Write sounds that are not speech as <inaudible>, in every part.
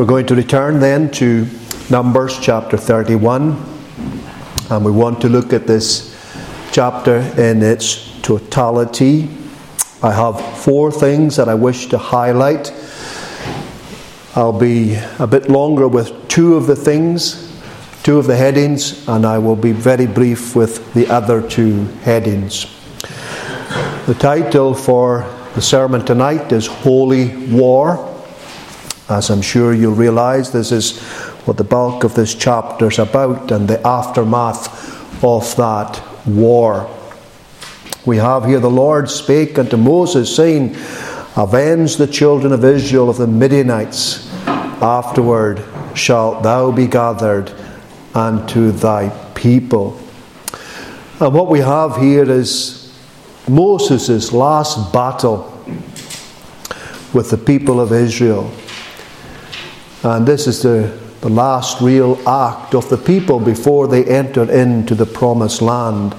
We're going to return then to Numbers chapter 31, and we want to look at this chapter in its totality. I have four things that I wish to highlight. I'll be a bit longer with two of the things, two of the headings, and I will be very brief with the other two headings. The title for the sermon tonight is Holy War. As I'm sure you'll realize, this is what the bulk of this chapter is about and the aftermath of that war. We have here the Lord spake unto Moses, saying, Avenge the children of Israel of the Midianites. Afterward shalt thou be gathered unto thy people. And what we have here is Moses' last battle with the people of Israel. And this is the, the last real act of the people before they entered into the promised land.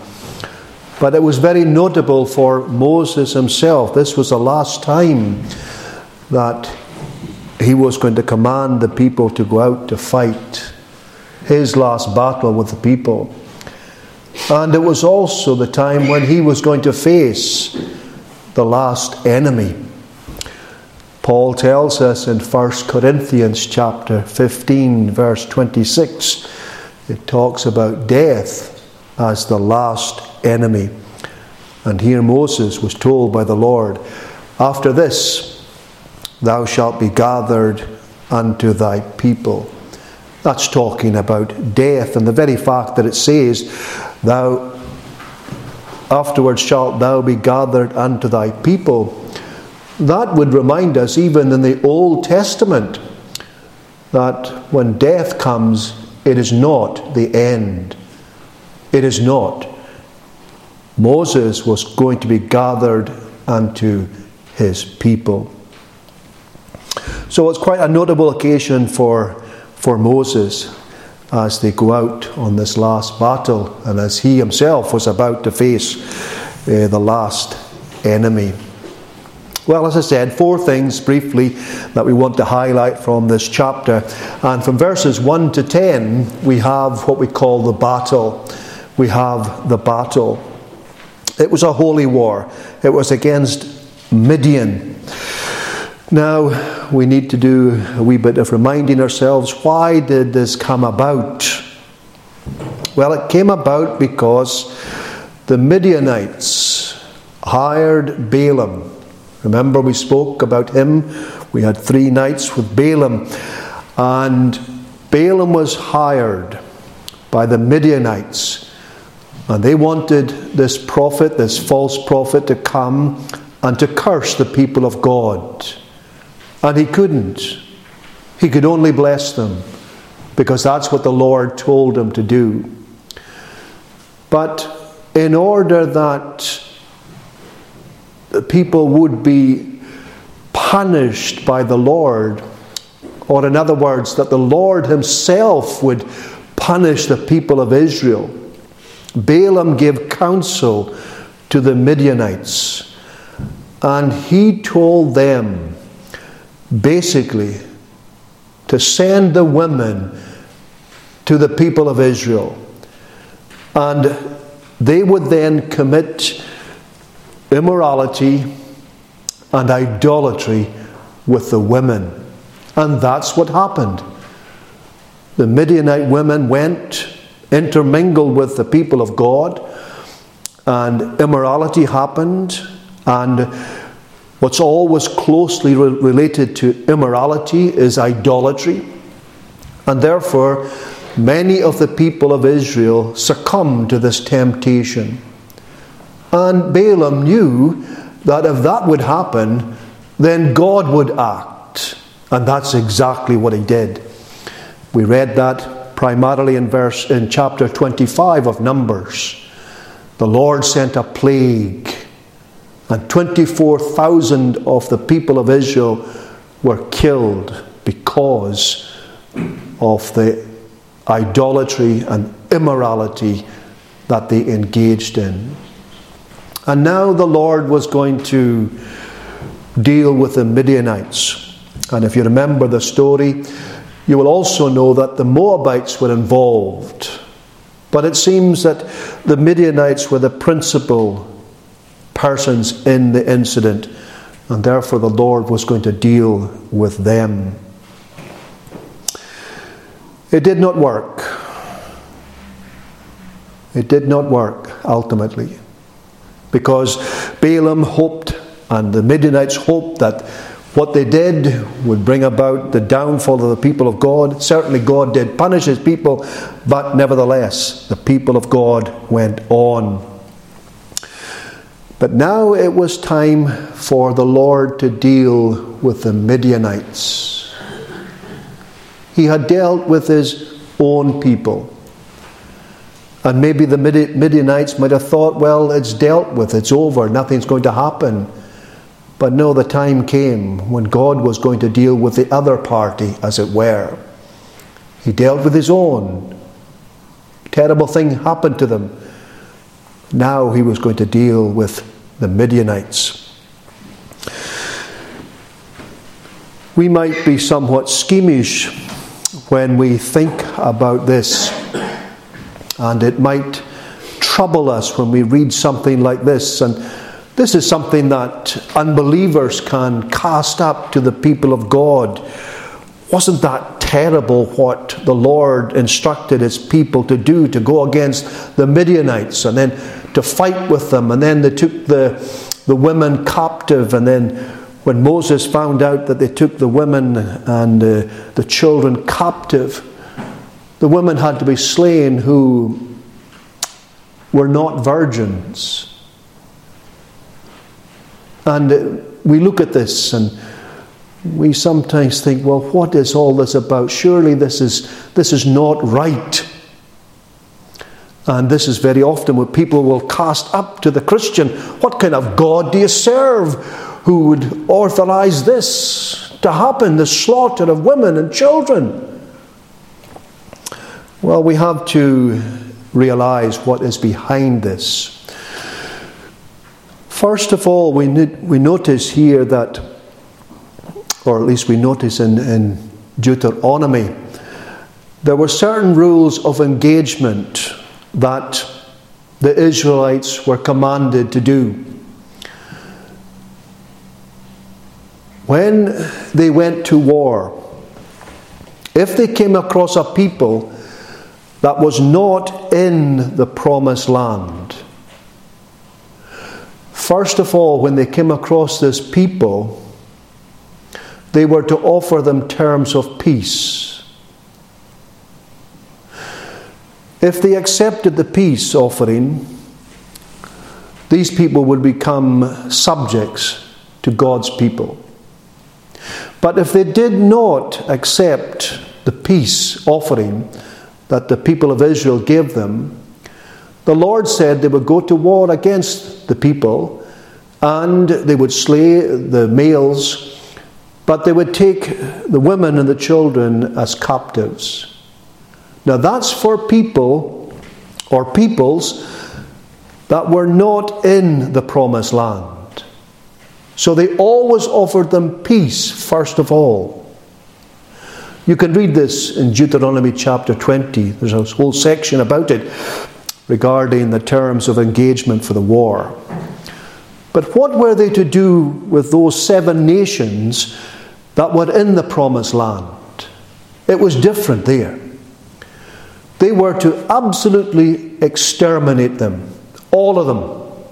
But it was very notable for Moses himself. This was the last time that he was going to command the people to go out to fight. His last battle with the people. And it was also the time when he was going to face the last enemy. Paul tells us in 1 Corinthians chapter 15 verse 26 it talks about death as the last enemy. And here Moses was told by the Lord, after this thou shalt be gathered unto thy people. That's talking about death and the very fact that it says thou afterwards shalt thou be gathered unto thy people that would remind us, even in the Old Testament, that when death comes, it is not the end. It is not. Moses was going to be gathered unto his people. So it's quite a notable occasion for, for Moses as they go out on this last battle and as he himself was about to face uh, the last enemy. Well, as I said, four things briefly that we want to highlight from this chapter. And from verses 1 to 10, we have what we call the battle. We have the battle. It was a holy war, it was against Midian. Now, we need to do a wee bit of reminding ourselves why did this come about? Well, it came about because the Midianites hired Balaam Remember, we spoke about him. We had three nights with Balaam. And Balaam was hired by the Midianites. And they wanted this prophet, this false prophet, to come and to curse the people of God. And he couldn't. He could only bless them because that's what the Lord told him to do. But in order that the people would be punished by the Lord, or in other words, that the Lord Himself would punish the people of Israel. Balaam gave counsel to the Midianites, and he told them basically to send the women to the people of Israel, and they would then commit immorality and idolatry with the women. And that's what happened. The Midianite women went, intermingled with the people of God, and immorality happened. And what's always closely re- related to immorality is idolatry. And therefore, many of the people of Israel succumbed to this temptation. And Balaam knew that if that would happen, then God would act. And that's exactly what he did. We read that primarily in verse in chapter 25 of Numbers. The Lord sent a plague, and 24,000 of the people of Israel were killed because of the idolatry and immorality that they engaged in. And now the Lord was going to deal with the Midianites. And if you remember the story, you will also know that the Moabites were involved. But it seems that the Midianites were the principal persons in the incident, and therefore the Lord was going to deal with them. It did not work. It did not work ultimately because Balaam hoped and the Midianites hoped that what they did would bring about the downfall of the people of God. Certainly, God did punish his people, but nevertheless, the people of God went on. But now it was time for the Lord to deal with the Midianites. He had dealt with his own people. And maybe the Midianites might have thought, well, it's dealt with, it's over, nothing's going to happen. But no, the time came when God was going to deal with the other party, as it were. He dealt with his own. Terrible thing happened to them. Now he was going to deal with the Midianites. We might be somewhat schemish when we think about this and it might trouble us when we read something like this. And this is something that unbelievers can cast up to the people of God. Wasn't that terrible what the Lord instructed his people to do to go against the Midianites and then to fight with them? And then they took the, the women captive. And then when Moses found out that they took the women and uh, the children captive, the women had to be slain who were not virgins. And we look at this and we sometimes think, well, what is all this about? Surely this is, this is not right. And this is very often what people will cast up to the Christian. What kind of God do you serve who would authorize this to happen, the slaughter of women and children? Well, we have to realize what is behind this. First of all, we, we notice here that, or at least we notice in, in Deuteronomy, there were certain rules of engagement that the Israelites were commanded to do. When they went to war, if they came across a people that was not in the promised land. First of all, when they came across this people, they were to offer them terms of peace. If they accepted the peace offering, these people would become subjects to God's people. But if they did not accept the peace offering, that the people of Israel gave them, the Lord said they would go to war against the people and they would slay the males, but they would take the women and the children as captives. Now that's for people or peoples that were not in the promised land. So they always offered them peace, first of all. You can read this in Deuteronomy chapter 20. There's a whole section about it regarding the terms of engagement for the war. But what were they to do with those seven nations that were in the promised land? It was different there. They were to absolutely exterminate them, all of them,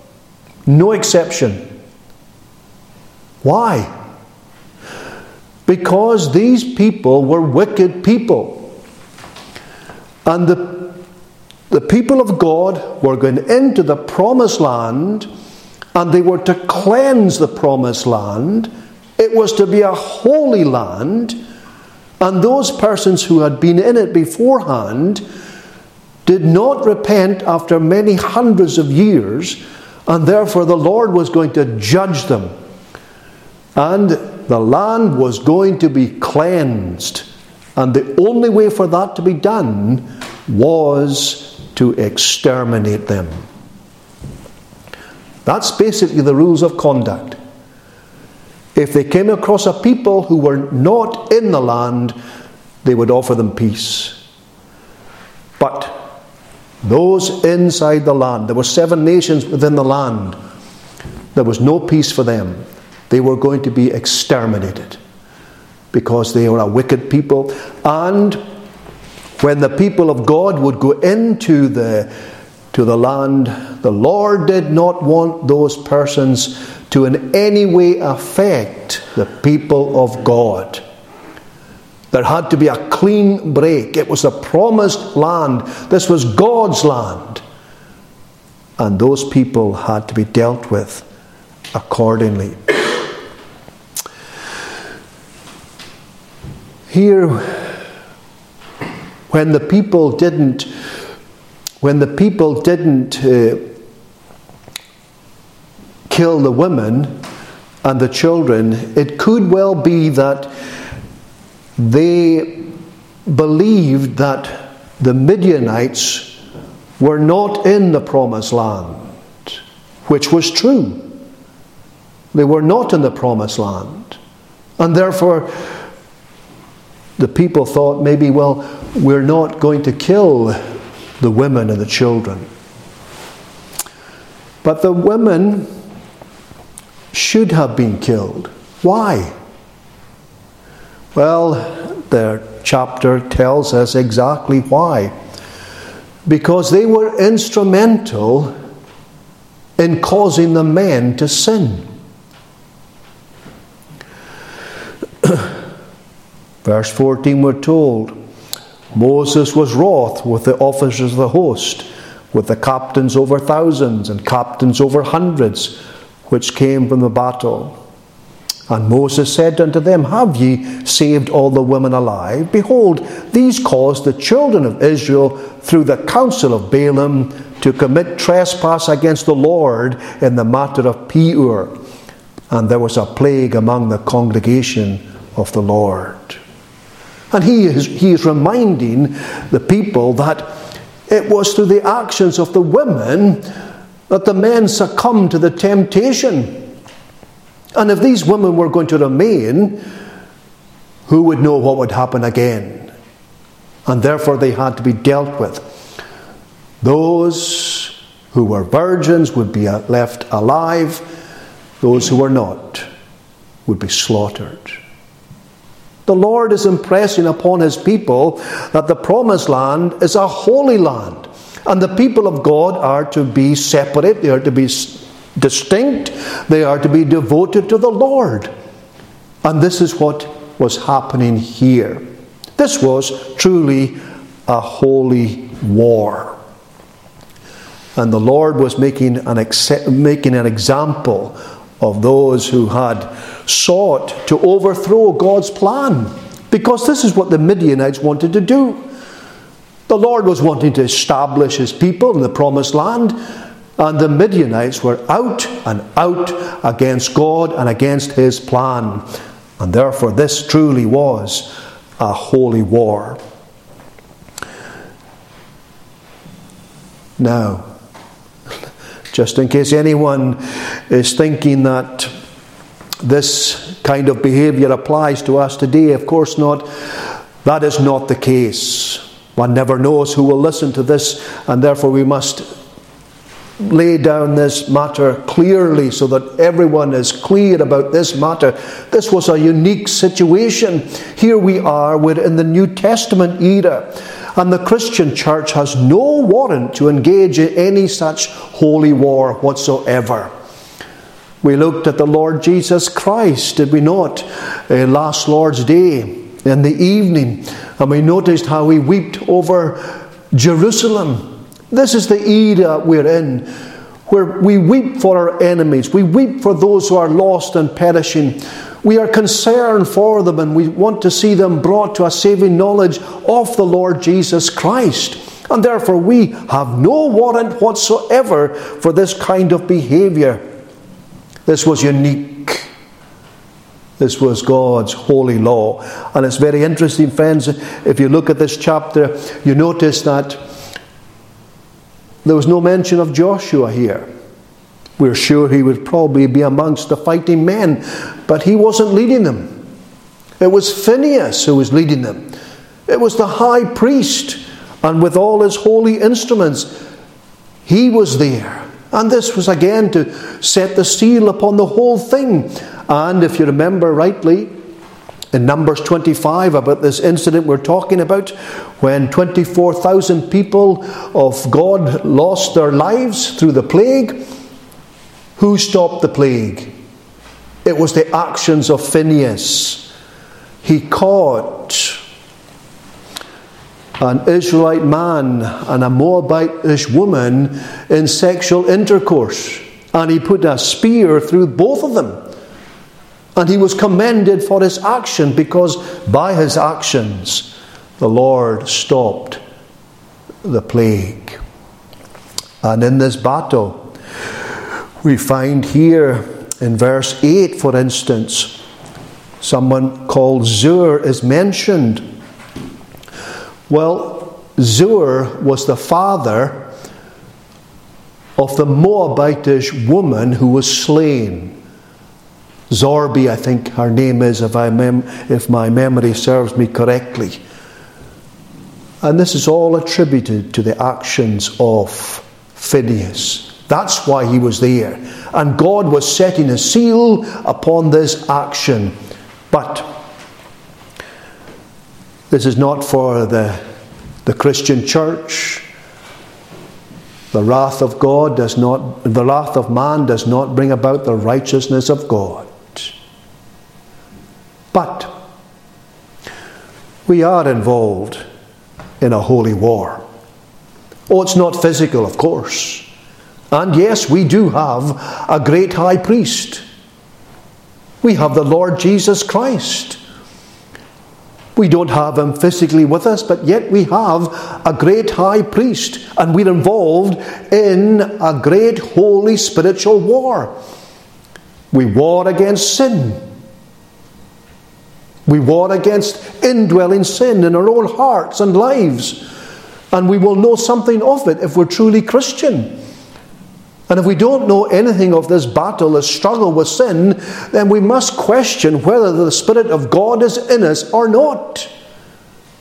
no exception. Why? Because these people were wicked people. And the, the people of God were going into the promised land and they were to cleanse the promised land. It was to be a holy land. And those persons who had been in it beforehand did not repent after many hundreds of years, and therefore the Lord was going to judge them. And the land was going to be cleansed. And the only way for that to be done was to exterminate them. That's basically the rules of conduct. if they came across a people who were not in the land, they would offer them peace. But those inside the land, there were seven nations within the land, there was no peace for them. They were going to be exterminated because they were a wicked people. And when the people of God would go into the, to the land, the Lord did not want those persons to in any way affect the people of God. There had to be a clean break. It was a promised land. This was God's land. And those people had to be dealt with accordingly. Here, when the people didn't, when the people didn't uh, kill the women and the children, it could well be that they believed that the Midianites were not in the promised land, which was true. They were not in the promised land. And therefore, the people thought maybe, well, we're not going to kill the women and the children. But the women should have been killed. Why? Well, the chapter tells us exactly why. Because they were instrumental in causing the men to sin. Verse 14, we're told Moses was wroth with the officers of the host, with the captains over thousands and captains over hundreds, which came from the battle. And Moses said unto them, Have ye saved all the women alive? Behold, these caused the children of Israel through the counsel of Balaam to commit trespass against the Lord in the matter of Peor. And there was a plague among the congregation of the Lord. And he is, he is reminding the people that it was through the actions of the women that the men succumbed to the temptation. And if these women were going to remain, who would know what would happen again? And therefore they had to be dealt with. Those who were virgins would be left alive, those who were not would be slaughtered. The Lord is impressing upon his people that the promised land is a holy land. And the people of God are to be separate, they are to be distinct, they are to be devoted to the Lord. And this is what was happening here. This was truly a holy war. And the Lord was making an, making an example of those who had sought to overthrow God's plan. Because this is what the Midianites wanted to do. The Lord was wanting to establish his people in the promised land, and the Midianites were out and out against God and against his plan. And therefore, this truly was a holy war. Now, <laughs> just in case anyone is thinking that this kind of behavior applies to us today. Of course not. That is not the case. One never knows who will listen to this, and therefore we must lay down this matter clearly so that everyone is clear about this matter. This was a unique situation. Here we are, we're in the New Testament era, and the Christian church has no warrant to engage in any such holy war whatsoever. We looked at the Lord Jesus Christ, did we not, uh, last Lord's Day in the evening, and we noticed how he wept over Jerusalem. This is the era we're in, where we weep for our enemies, we weep for those who are lost and perishing. We are concerned for them and we want to see them brought to a saving knowledge of the Lord Jesus Christ. And therefore, we have no warrant whatsoever for this kind of behavior. This was unique. This was God's holy law. And it's very interesting, friends, if you look at this chapter, you notice that there was no mention of Joshua here. We're sure he would probably be amongst the fighting men, but he wasn't leading them. It was Phineas who was leading them. It was the high priest, and with all his holy instruments, he was there. And this was again to set the seal upon the whole thing. And if you remember rightly, in Numbers 25 about this incident we're talking about when 24,000 people of God lost their lives through the plague. Who stopped the plague? It was the actions of Phineas. He caught an Israelite man and a Moabitish woman in sexual intercourse, and he put a spear through both of them. And he was commended for his action because by his actions the Lord stopped the plague. And in this battle, we find here in verse 8, for instance, someone called Zur is mentioned. Well, Zur was the father of the Moabitish woman who was slain. Zorbi, I think her name is, if, I mem- if my memory serves me correctly. And this is all attributed to the actions of Phinehas. That's why he was there. And God was setting a seal upon this action. But this is not for the, the Christian church. The wrath of God does not, the wrath of man does not bring about the righteousness of God. But we are involved in a holy war. Oh, it's not physical, of course. And yes, we do have a great high priest. We have the Lord Jesus Christ. We don't have him physically with us, but yet we have a great high priest, and we're involved in a great holy spiritual war. We war against sin. We war against indwelling sin in our own hearts and lives. And we will know something of it if we're truly Christian. And if we don't know anything of this battle, this struggle with sin, then we must question whether the Spirit of God is in us or not.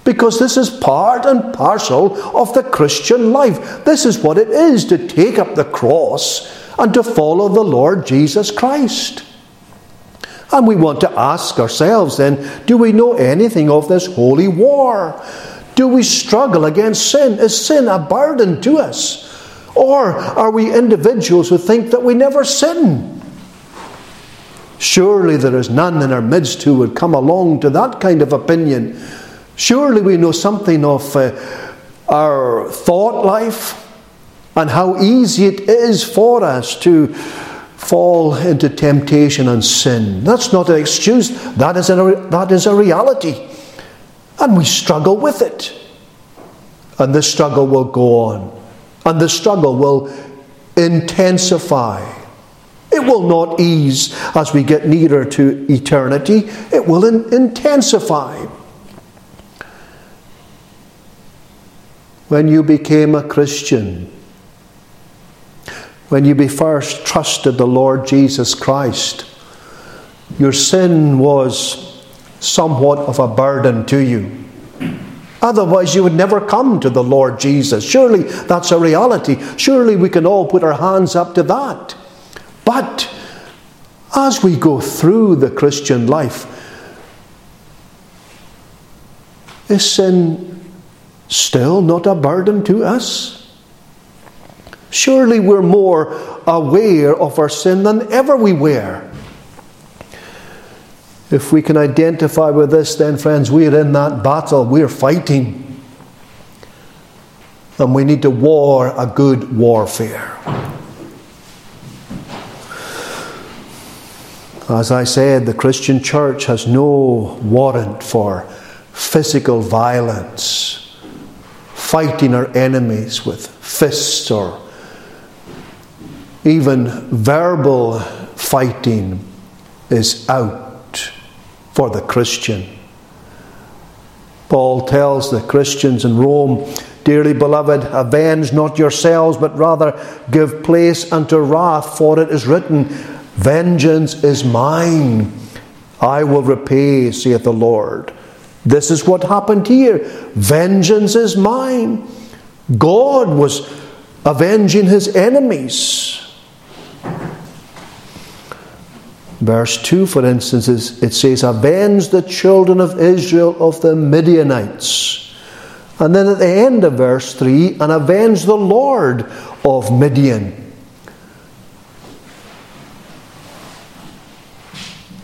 Because this is part and parcel of the Christian life. This is what it is to take up the cross and to follow the Lord Jesus Christ. And we want to ask ourselves then do we know anything of this holy war? Do we struggle against sin? Is sin a burden to us? Or are we individuals who think that we never sin? Surely there is none in our midst who would come along to that kind of opinion. Surely we know something of uh, our thought life and how easy it is for us to fall into temptation and sin. That's not an excuse, that is a, that is a reality. And we struggle with it. And the struggle will go on. And the struggle will intensify. It will not ease as we get nearer to eternity, it will in- intensify. When you became a Christian, when you first trusted the Lord Jesus Christ, your sin was somewhat of a burden to you. Otherwise, you would never come to the Lord Jesus. Surely that's a reality. Surely we can all put our hands up to that. But as we go through the Christian life, is sin still not a burden to us? Surely we're more aware of our sin than ever we were. If we can identify with this, then, friends, we're in that battle. We're fighting. And we need to war a good warfare. As I said, the Christian church has no warrant for physical violence, fighting our enemies with fists or even verbal fighting is out for the Christian. Paul tells the Christians in Rome Dearly beloved, avenge not yourselves, but rather give place unto wrath, for it is written, Vengeance is mine, I will repay, saith the Lord. This is what happened here. Vengeance is mine. God was avenging his enemies. Verse 2, for instance, it says, Avenge the children of Israel of the Midianites. And then at the end of verse 3, and avenge the Lord of Midian.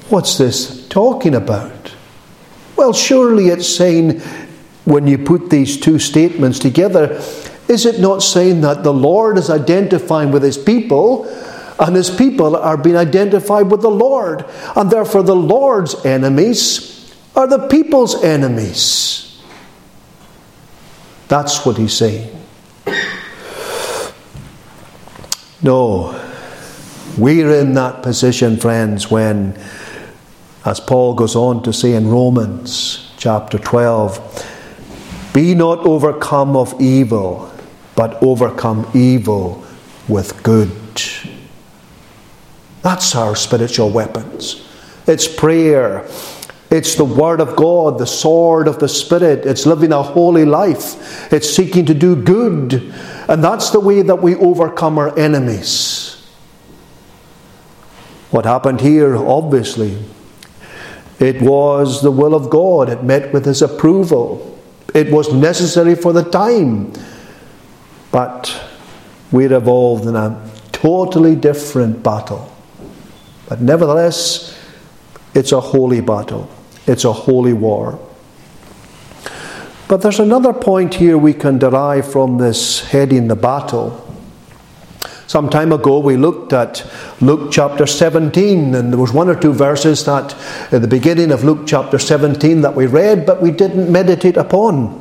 What's this talking about? Well, surely it's saying, when you put these two statements together, is it not saying that the Lord is identifying with his people and his people are being identified with the Lord? And therefore, the Lord's enemies are the people's enemies. That's what he's saying. No, we're in that position, friends, when as Paul goes on to say in Romans chapter 12, be not overcome of evil, but overcome evil with good. That's our spiritual weapons. It's prayer. It's the Word of God, the sword of the Spirit. It's living a holy life. It's seeking to do good. And that's the way that we overcome our enemies. What happened here, obviously, it was the will of God, it met with His approval. It was necessary for the time. But we're involved in a totally different battle. But nevertheless, it's a holy battle, it's a holy war. But there's another point here we can derive from this heading the battle. Some time ago, we looked at Luke chapter 17, and there was one or two verses that at the beginning of Luke chapter 17 that we read, but we didn't meditate upon.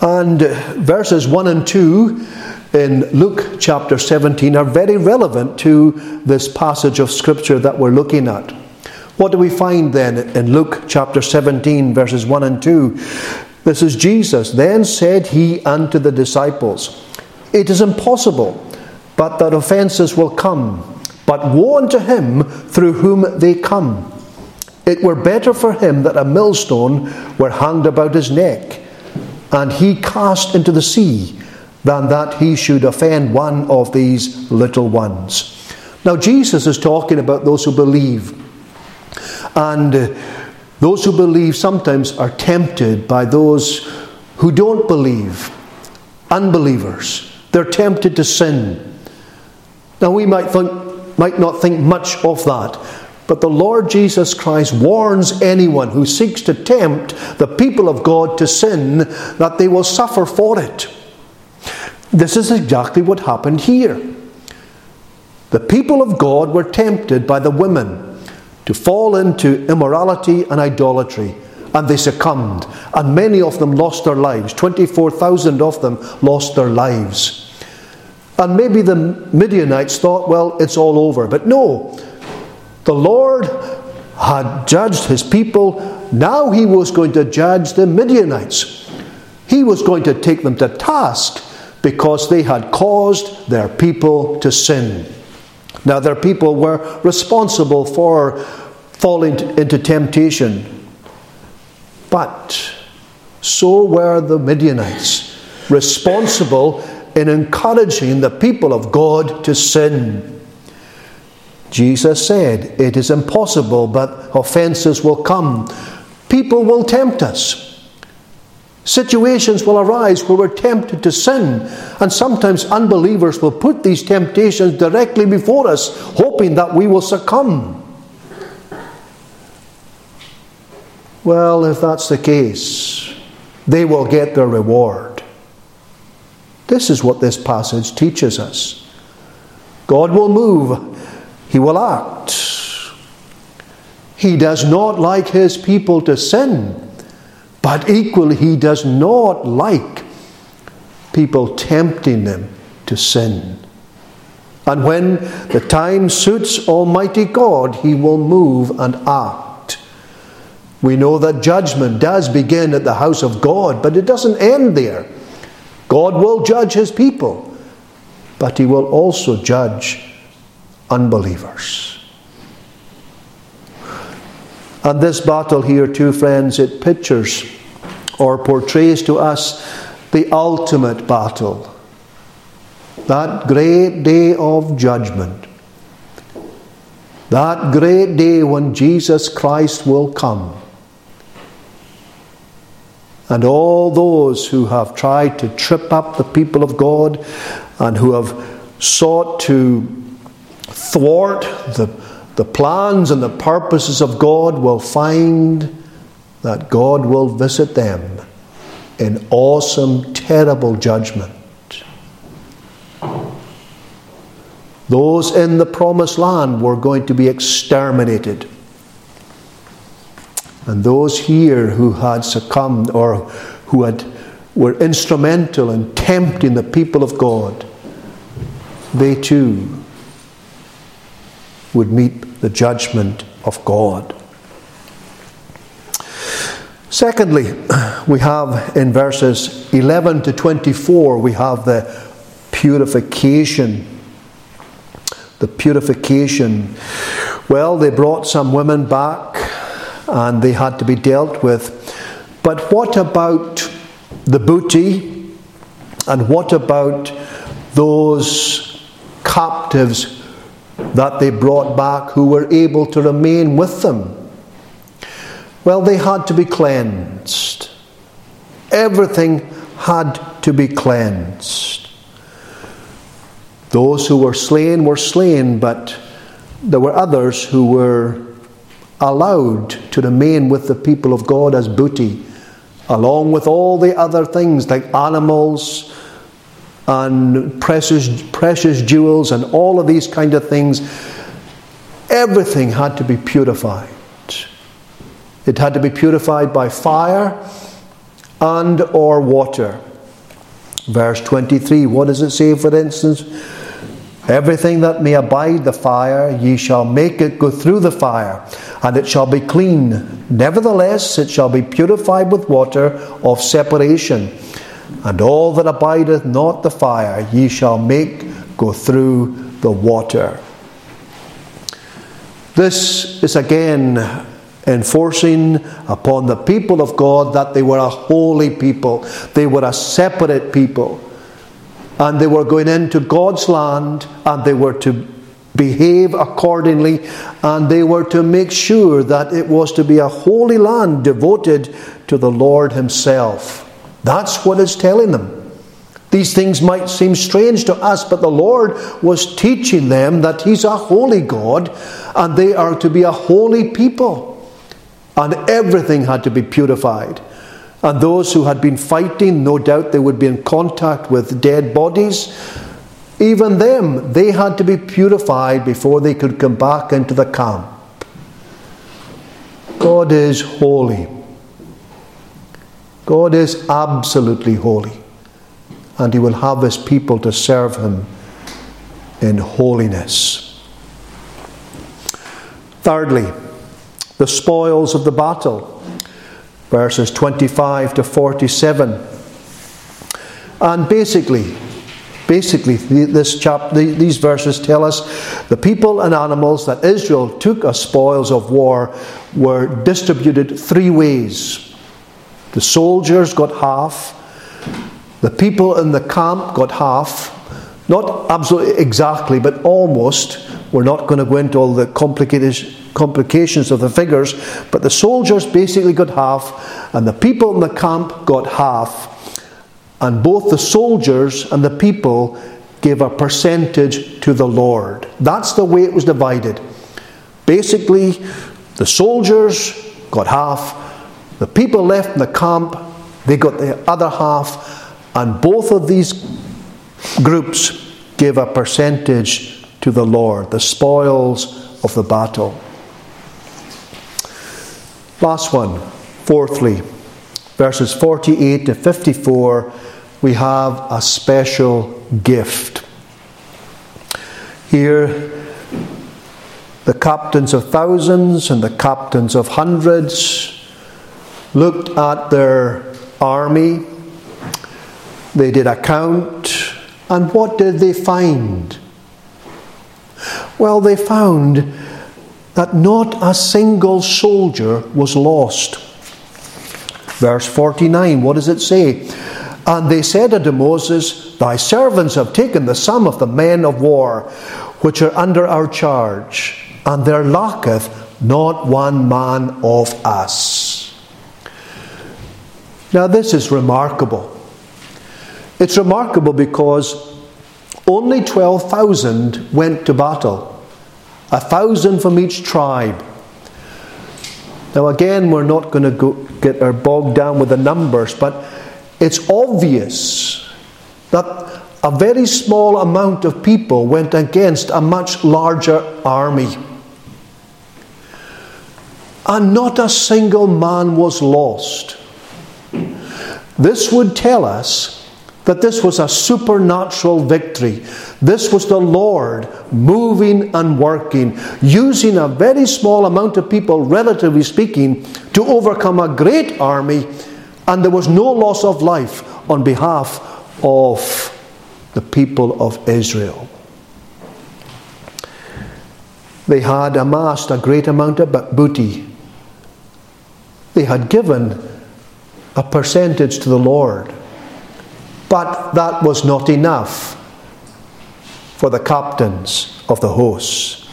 And verses 1 and 2 in Luke chapter 17 are very relevant to this passage of Scripture that we're looking at. What do we find then in Luke chapter 17, verses 1 and 2? This is Jesus. Then said he unto the disciples, It is impossible but that offences will come. But woe unto him through whom they come. It were better for him that a millstone were hanged about his neck, and he cast into the sea, than that he should offend one of these little ones. Now, Jesus is talking about those who believe. And uh, those who believe sometimes are tempted by those who don't believe, unbelievers. They're tempted to sin. Now, we might, think, might not think much of that, but the Lord Jesus Christ warns anyone who seeks to tempt the people of God to sin that they will suffer for it. This is exactly what happened here. The people of God were tempted by the women to fall into immorality and idolatry, and they succumbed, and many of them lost their lives. 24,000 of them lost their lives. And maybe the Midianites thought, well, it's all over. But no, the Lord had judged his people. Now he was going to judge the Midianites. He was going to take them to task because they had caused their people to sin. Now, their people were responsible for falling into temptation. But so were the Midianites, responsible in encouraging the people of God to sin. Jesus said, It is impossible, but offenses will come. People will tempt us. Situations will arise where we're tempted to sin, and sometimes unbelievers will put these temptations directly before us, hoping that we will succumb. Well, if that's the case, they will get their reward. This is what this passage teaches us. God will move, He will act. He does not like His people to sin, but equally, He does not like people tempting them to sin. And when the time suits Almighty God, He will move and act. We know that judgment does begin at the house of God, but it doesn't end there. God will judge his people, but he will also judge unbelievers. And this battle here, too, friends, it pictures or portrays to us the ultimate battle. That great day of judgment. That great day when Jesus Christ will come. And all those who have tried to trip up the people of God and who have sought to thwart the the plans and the purposes of God will find that God will visit them in awesome, terrible judgment. Those in the promised land were going to be exterminated. And those here who had succumbed or who had, were instrumental in tempting the people of God, they too would meet the judgment of God. Secondly, we have in verses 11 to 24, we have the purification. The purification. Well, they brought some women back and they had to be dealt with. But what about the booty? And what about those captives that they brought back who were able to remain with them? Well, they had to be cleansed. Everything had to be cleansed. Those who were slain were slain, but there were others who were allowed to remain with the people of God as booty, along with all the other things like animals and precious, precious jewels and all of these kind of things, everything had to be purified. It had to be purified by fire and or water. Verse 23, what does it say, for instance? Everything that may abide the fire, ye shall make it go through the fire, and it shall be clean. Nevertheless, it shall be purified with water of separation and all that abideth not the fire ye shall make go through the water. This is again enforcing upon the people of God that they were a holy people, they were a separate people, and they were going into God's land and they were to behave accordingly and they were to make sure that it was to be a holy land devoted to the Lord Himself. That's what it's telling them. These things might seem strange to us, but the Lord was teaching them that He's a holy God and they are to be a holy people. And everything had to be purified. And those who had been fighting, no doubt they would be in contact with dead bodies. Even them, they had to be purified before they could come back into the camp. God is holy. God is absolutely holy, and He will have His people to serve Him in holiness. Thirdly, the spoils of the battle, verses 25 to 47. And basically, basically this chap, these verses tell us the people and animals that Israel took as spoils of war were distributed three ways the soldiers got half. The people in the camp got half. Not absolutely exactly, but almost. We're not going to go into all the complicated complications of the figures, but the soldiers basically got half, and the people in the camp got half. And both the soldiers and the people gave a percentage to the Lord. That's the way it was divided. Basically, the soldiers got half, the people left in the camp, they got the other half, and both of these groups gave a percentage to the Lord, the spoils of the battle. Last one, fourthly, verses 48 to 54, we have a special gift. Here, the captains of thousands and the captains of hundreds looked at their army They did account, and what did they find? Well, they found that not a single soldier was lost. Verse 49, what does it say? And they said unto Moses, Thy servants have taken the sum of the men of war which are under our charge, and there lacketh not one man of us. Now, this is remarkable. It's remarkable because only 12,000 went to battle, a thousand from each tribe. Now, again, we're not going to get our bogged down with the numbers, but it's obvious that a very small amount of people went against a much larger army. And not a single man was lost. This would tell us that this was a supernatural victory. This was the Lord moving and working, using a very small amount of people, relatively speaking, to overcome a great army, and there was no loss of life on behalf of the people of Israel. They had amassed a great amount of booty. They had given a percentage to the Lord. But that was not enough for the captains of the hosts.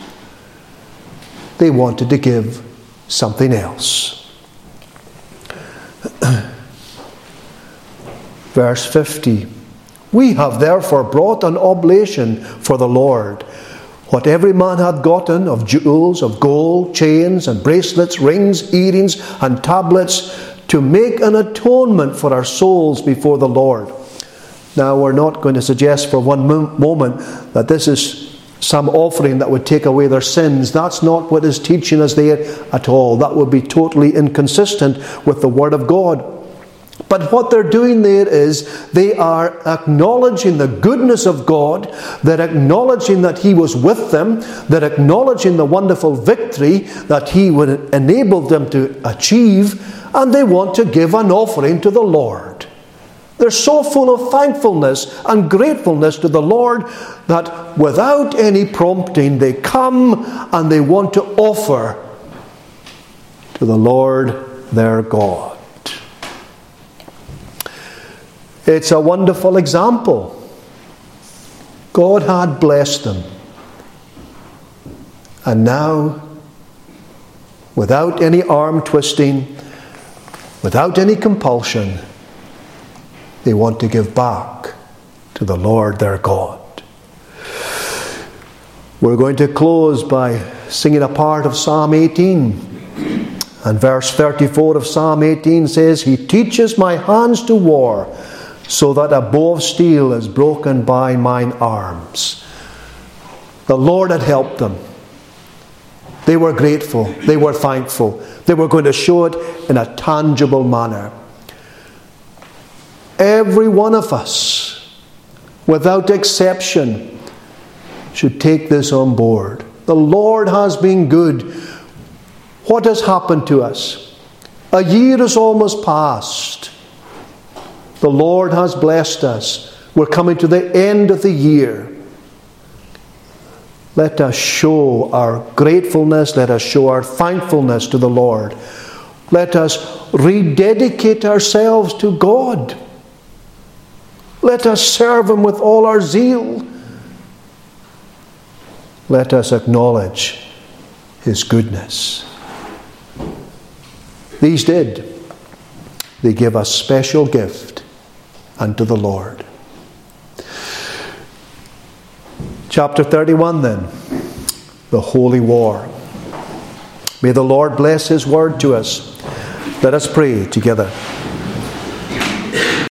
They wanted to give something else. <clears throat> Verse 50 We have therefore brought an oblation for the Lord. What every man hath gotten of jewels, of gold, chains, and bracelets, rings, earrings, and tablets, to make an atonement for our souls before the Lord. Now, we're not going to suggest for one moment that this is some offering that would take away their sins. That's not what is teaching us there at all. That would be totally inconsistent with the Word of God. But what they're doing there is they are acknowledging the goodness of God, they're acknowledging that He was with them, they're acknowledging the wonderful victory that He would enable them to achieve, and they want to give an offering to the Lord. They're so full of thankfulness and gratefulness to the Lord that without any prompting, they come and they want to offer to the Lord their God. It's a wonderful example. God had blessed them. And now, without any arm twisting, without any compulsion, they want to give back to the Lord their God. We're going to close by singing a part of Psalm 18. And verse 34 of Psalm 18 says, He teaches my hands to war, so that a bow of steel is broken by mine arms. The Lord had helped them. They were grateful. They were thankful. They were going to show it in a tangible manner. Every one of us, without exception, should take this on board. The Lord has been good. What has happened to us? A year has almost passed. The Lord has blessed us. We're coming to the end of the year. Let us show our gratefulness, let us show our thankfulness to the Lord. Let us rededicate ourselves to God. Let us serve Him with all our zeal. Let us acknowledge His goodness. These did. They give a special gift unto the Lord. Chapter 31 then, the Holy War. May the Lord bless His word to us. Let us pray together.